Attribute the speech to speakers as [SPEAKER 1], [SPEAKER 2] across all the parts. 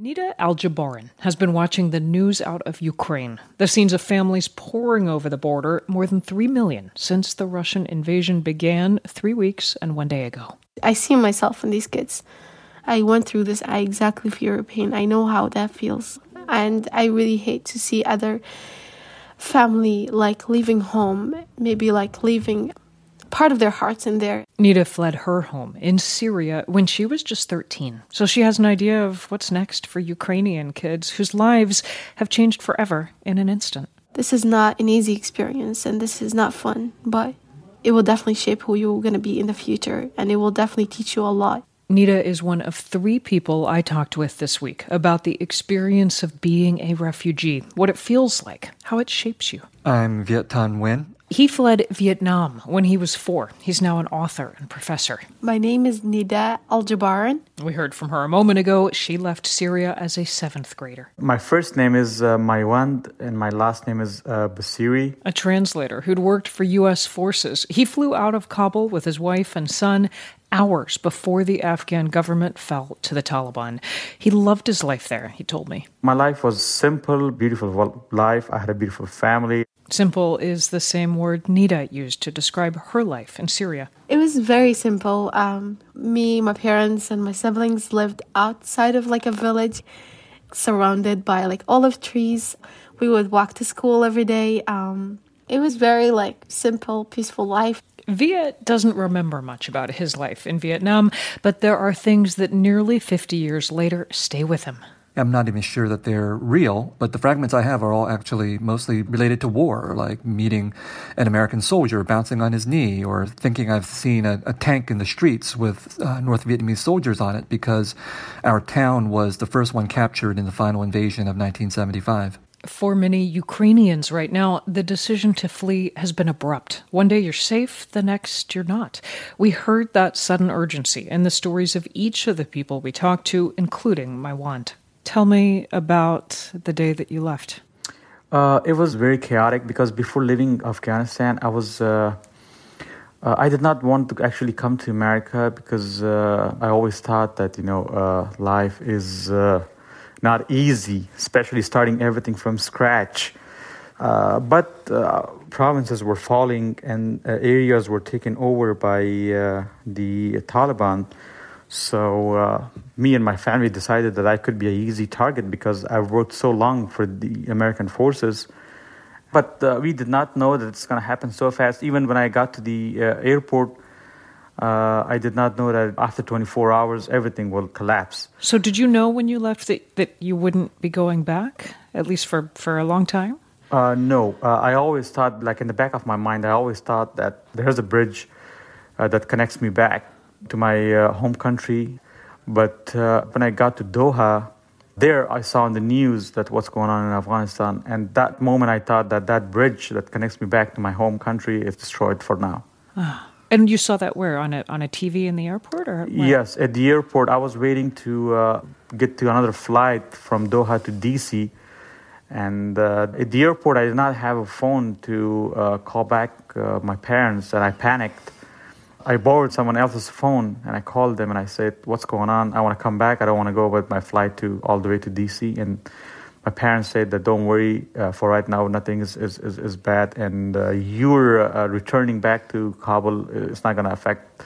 [SPEAKER 1] Nida Aljaborin has been watching the news out of Ukraine. The scenes of families pouring over the border, more than 3 million since the Russian invasion began three weeks and one day ago.
[SPEAKER 2] I see myself in these kids. I went through this. I exactly feel your pain. I know how that feels. And I really hate to see other family like leaving home, maybe like leaving part of their hearts in there.
[SPEAKER 1] Nida fled her home in Syria when she was just 13, so she has an idea of what's next for Ukrainian kids whose lives have changed forever in an instant.
[SPEAKER 2] This is not an easy experience and this is not fun, but it will definitely shape who you're going to be in the future and it will definitely teach you a lot.
[SPEAKER 1] Nida is one of three people I talked with this week about the experience of being a refugee, what it feels like, how it shapes you.
[SPEAKER 3] I'm Viet Thanh Nguyen.
[SPEAKER 1] He fled Vietnam when he was four. He's now an author and professor.
[SPEAKER 2] My name is Nida Aljabaran.
[SPEAKER 1] We heard from her a moment ago. She left Syria as a seventh grader.
[SPEAKER 4] My first name is uh, Maiwand, and my last name is uh, Basiri.
[SPEAKER 1] A translator who'd worked for U.S. forces. He flew out of Kabul with his wife and son hours before the Afghan government fell to the Taliban. He loved his life there, he told me.
[SPEAKER 4] My life was simple, beautiful life. I had a beautiful family.
[SPEAKER 1] Simple is the same word Nida used to describe her life in Syria.
[SPEAKER 2] It was very simple. Um, me, my parents, and my siblings lived outside of like a village surrounded by like olive trees. We would walk to school every day. Um, it was very like simple, peaceful life.
[SPEAKER 1] Viet doesn't remember much about his life in Vietnam, but there are things that nearly 50 years later stay with him.
[SPEAKER 3] I'm not even sure that they're real, but the fragments I have are all actually mostly related to war, like meeting an American soldier bouncing on his knee, or thinking I've seen a, a tank in the streets with uh, North Vietnamese soldiers on it because our town was the first one captured in the final invasion of 1975.
[SPEAKER 1] For many Ukrainians right now, the decision to flee has been abrupt. One day you're safe, the next you're not. We heard that sudden urgency in the stories of each of the people we talked to, including Maiwand. Tell me about the day that you left.
[SPEAKER 4] Uh, it was very chaotic because before leaving Afghanistan, I was. Uh, uh, I did not want to actually come to America because uh, I always thought that you know uh, life is uh, not easy, especially starting everything from scratch. but provinces were falling and areas were taken over by the Taliban. So uh, me and my family decided that I could be an easy target because I've worked so long for the American forces. But uh, we did not know that it's going to happen so fast. Even when I got to the uh, airport, uh, I did not know that after 24 hours everything will collapse.
[SPEAKER 1] So did you know when you left that, that you wouldn't be going back, at least for, for a long time?
[SPEAKER 4] Uh, no. Uh, I always thought, like in the back of my mind, I always thought that there's a bridge that connects me back to my uh, home country. But uh, when I got to Doha, there I saw in the news that what's going on in Afghanistan. And that moment I thought that that bridge that connects me back to my home country is destroyed for now.
[SPEAKER 1] And you saw that where on a on a TV in the airport, or where?
[SPEAKER 4] yes, at the airport. I was waiting to uh, get to another flight from Doha to DC, and uh, at the airport I did not have a phone to uh, call back uh, my parents, and I panicked. I borrowed someone else's phone and I called them and I said, "What's going on? I want to come back. I don't want to go with my flight to all the way to DC." And my parents said that don't worry. Uh, for right now, nothing is is, is, is bad, and uh, you're uh, returning back to Kabul. It's not going to affect.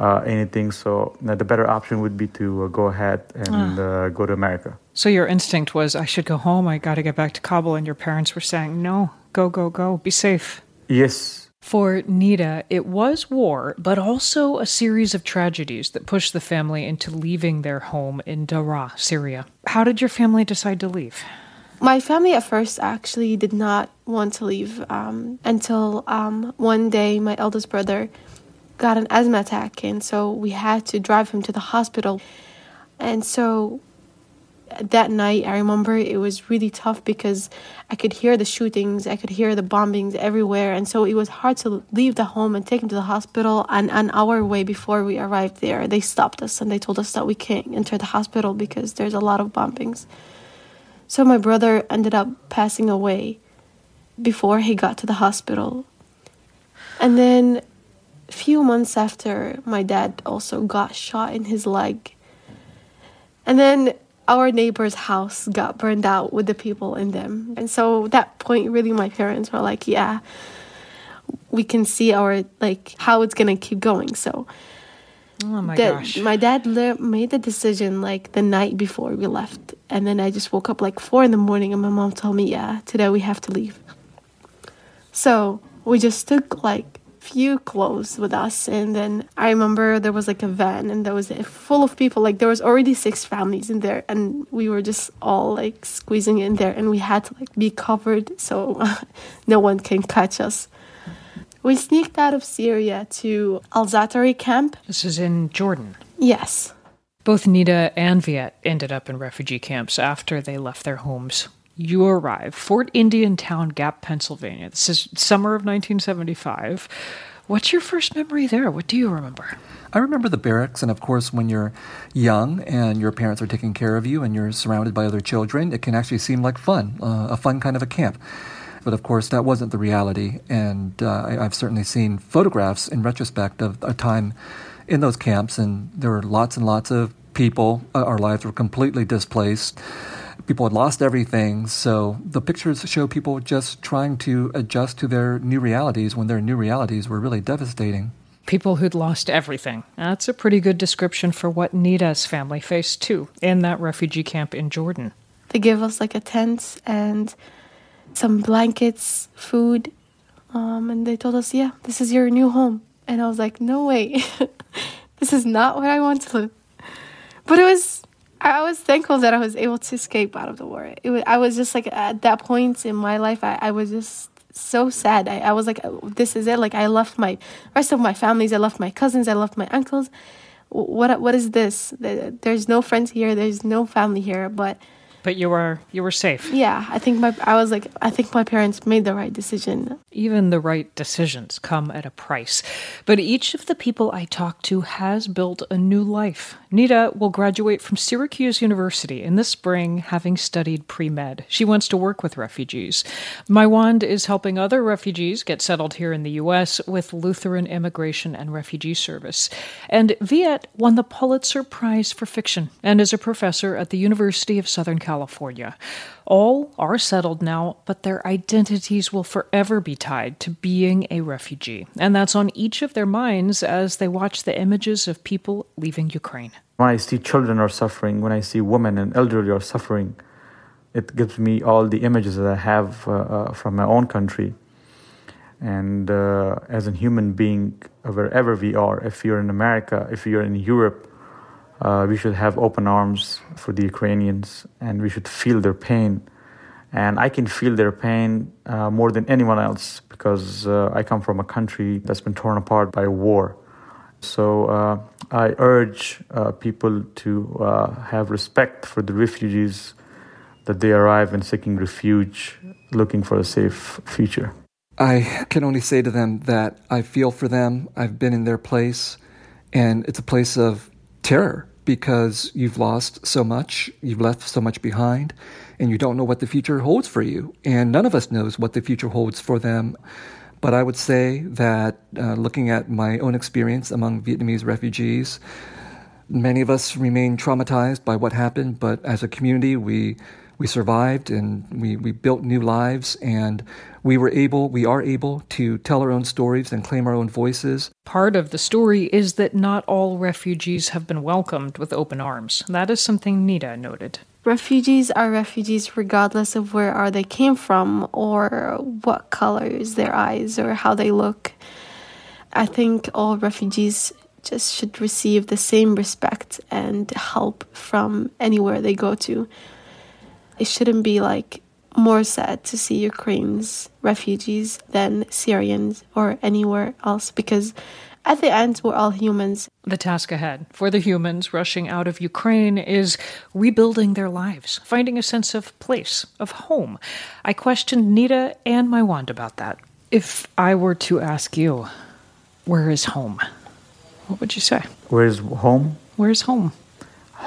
[SPEAKER 4] Uh, anything, so the better option would be to uh, go ahead and uh, go to America.
[SPEAKER 1] So your instinct was, I should go home. I got to get back to Kabul, and your parents were saying, "No, go, go, go. Be safe."
[SPEAKER 4] Yes,
[SPEAKER 1] for Nida, it was war, but also a series of tragedies that pushed the family into leaving their home in Daraa, Syria. How did your family decide to leave?
[SPEAKER 2] My family at first actually did not want to leave um, until um, one day my eldest brother got an asthma attack, and so we had to drive him to the hospital. And so that night, I remember it was really tough because I could hear the shootings, I could hear the bombings everywhere. And so it was hard to leave the home and take him to the hospital. And an hour way before we arrived there, they stopped us and they told us that we can't enter the hospital because there's a lot of bombings. So my brother ended up passing away before he got to the hospital. And then a few months after, my dad also got shot in his leg. And then our neighbor's house got burned out with the people in them. And so that point really my parents were like, yeah, we can see our like how it's going to keep going. So
[SPEAKER 1] Oh my
[SPEAKER 2] the-
[SPEAKER 1] gosh.
[SPEAKER 2] my dad le- made the decision like the night before we left. And then I just woke up like 4 in the morning and my mom told me, "Yeah, today we have to leave." So, we just took like few clothes with us and then i remember there was like a van and there was full of people like there was already six families in there and we were just all like squeezing in there and we had to like be covered so no one can catch us we sneaked out of syria to al-Zaatari camp
[SPEAKER 1] This is in Jordan.
[SPEAKER 2] yes
[SPEAKER 1] Both Nida and Viet ended up in refugee camps after they left their homes. You arrive, Fort Indiantown Gap, Pennsylvania. This is summer of 1975. What's your first memory there? What do you remember?
[SPEAKER 3] I remember the barracks, and of course, when you're young and your parents are taking care of you and you're surrounded by other children, it can actually seem like fun, uh, a fun kind of a camp. But of course, that wasn't the reality, and uh, I, I've certainly seen photographs in retrospect of a time in those camps, and there were lots and lots of people. Uh, our lives were completely displaced. People had lost everything, so the pictures show people just trying to adjust to their new realities when their new realities were really devastating.
[SPEAKER 1] People who'd lost everything. That's a pretty good description for what Nida's family faced too in that refugee camp in Jordan.
[SPEAKER 2] they gave us like a tent and some blankets food um, and they told us yeah this is your new home and i was like no way this is not where i want to live but it was i was thankful that i was able to escape out of the war. It was, i was just like at that point in my life i, I was just so sad. I, I was like oh, this is it. Like i left my rest of my families. I left my cousins. I left my uncles. What what is this? There's no friends here. There's no family here. But
[SPEAKER 1] But you were you were safe.
[SPEAKER 2] yeah, I think my I was like I think my parents made the right decision.
[SPEAKER 1] Even the right decisions come at a price. But each of the people I talk to has built a new life. Nida will graduate from Syracuse University in the spring, having studied pre med. She wants to work with refugees. Maiwand is helping other refugees get settled here in the U.S. with Lutheran Immigration and Refugee Service. And Viet won the Pulitzer Prize for Fiction and is a professor at the University of Southern California. All are settled now, but their identities will forever be tied to being a refugee. And that's on each of their minds as they watch the images of people leaving Ukraine.
[SPEAKER 4] When I see children are suffering, when I see women and elderly are suffering, it gives me all the images that I have uh, uh, from my own country. And uh, as a human being, wherever we are, if you're in America, if you're in Europe, uh, we should have open arms for the Ukrainians and we should feel their pain. And I can feel their pain uh, more than anyone else because uh, I come from a country that's been torn apart by war. So uh, I urge uh, people to uh, have respect for the refugees that they arrive and seeking refuge, looking for a safe future.
[SPEAKER 3] I can only say to them that I feel for them. I've been in their place, and it's a place of terror because you've lost so much, you've left so much behind, and you don't know what the future holds for you. And none of us knows what the future holds for them. But I would say that uh, looking at my own experience among Vietnamese refugees, many of us remain traumatized by what happened, but as a community, we we survived and we, we built new lives and we were able we are able to tell our own stories and claim our own voices
[SPEAKER 1] Part of the story is that not all refugees have been welcomed with open arms. That is something Nida noted.
[SPEAKER 2] Refugees are refugees regardless of where are they came from or what color is their eyes or how they look. I think all refugees just should receive the same respect and help from anywhere they go to. It shouldn't be like more sad to see Ukraine's refugees than Syrians or anywhere else because At the end, we're all humans.
[SPEAKER 1] The task ahead for the humans rushing out of Ukraine is rebuilding their lives, finding a sense of place, of home. I questioned Nida and Maiwand about that. If I were to ask you, where is home? What would you say?
[SPEAKER 4] Where's home?
[SPEAKER 1] Where's home?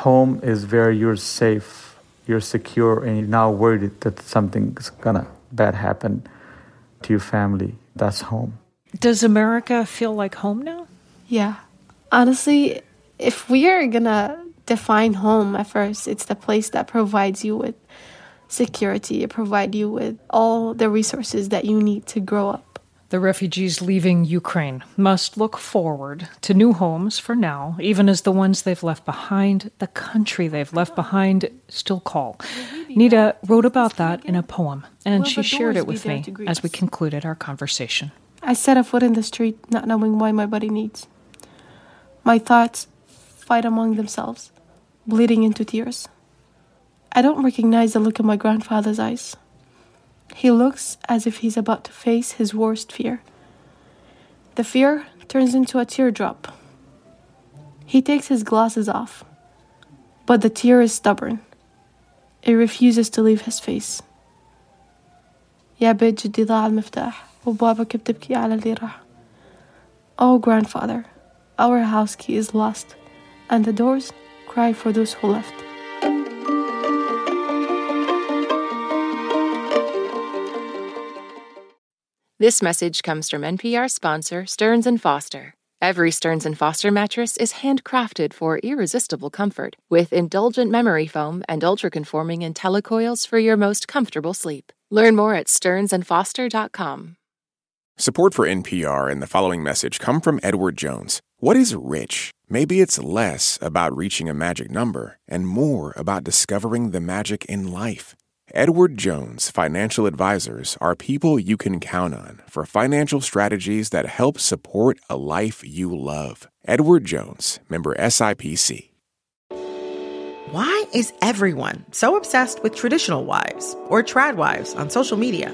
[SPEAKER 4] Home is where you're safe, you're secure, and you're not worried that something's gonna bad happen to your family. That's home.
[SPEAKER 1] Does America feel like home now?
[SPEAKER 2] Yeah. Honestly, if we are gonna define home at first, it's the place that provides you with security, it provides you with all the resources that you need to grow up.
[SPEAKER 1] The refugees leaving Ukraine must look forward to new homes for now, even as the ones they've left behind, the country they've left behind, still call. Nida wrote about that in a poem, and she shared it with me as we concluded our conversation.
[SPEAKER 2] I set a foot in the street, not knowing why my body needs. My thoughts fight among themselves, bleeding into tears. I don't recognize the look in my grandfather's eyes. He looks as if he's about to face his worst fear. The fear turns into a teardrop. He takes his glasses off, but the tear is stubborn. It refuses to leave his face. يا بيت جدي ضاع المفتاح وبابك بتبكي على اللي راح. Oh grandfather, our house key is lost, and the doors cry for those who left.
[SPEAKER 5] This message comes from NPR sponsor Stearns Foster. Every Stearns Foster mattress is handcrafted for irresistible comfort with indulgent memory foam and ultra-conforming IntelliCoils for your most comfortable sleep. Learn more at stearnsandfoster.com.
[SPEAKER 6] Support for NPR and the following message come from Edward Jones. What is rich? Maybe it's less about reaching a magic number and more about discovering the magic in life. Edward Jones Financial Advisors are people you can count on for financial strategies that help support a life you love. Edward Jones, member SIPC.
[SPEAKER 7] Why is everyone so obsessed with traditional wives or trad wives on social media?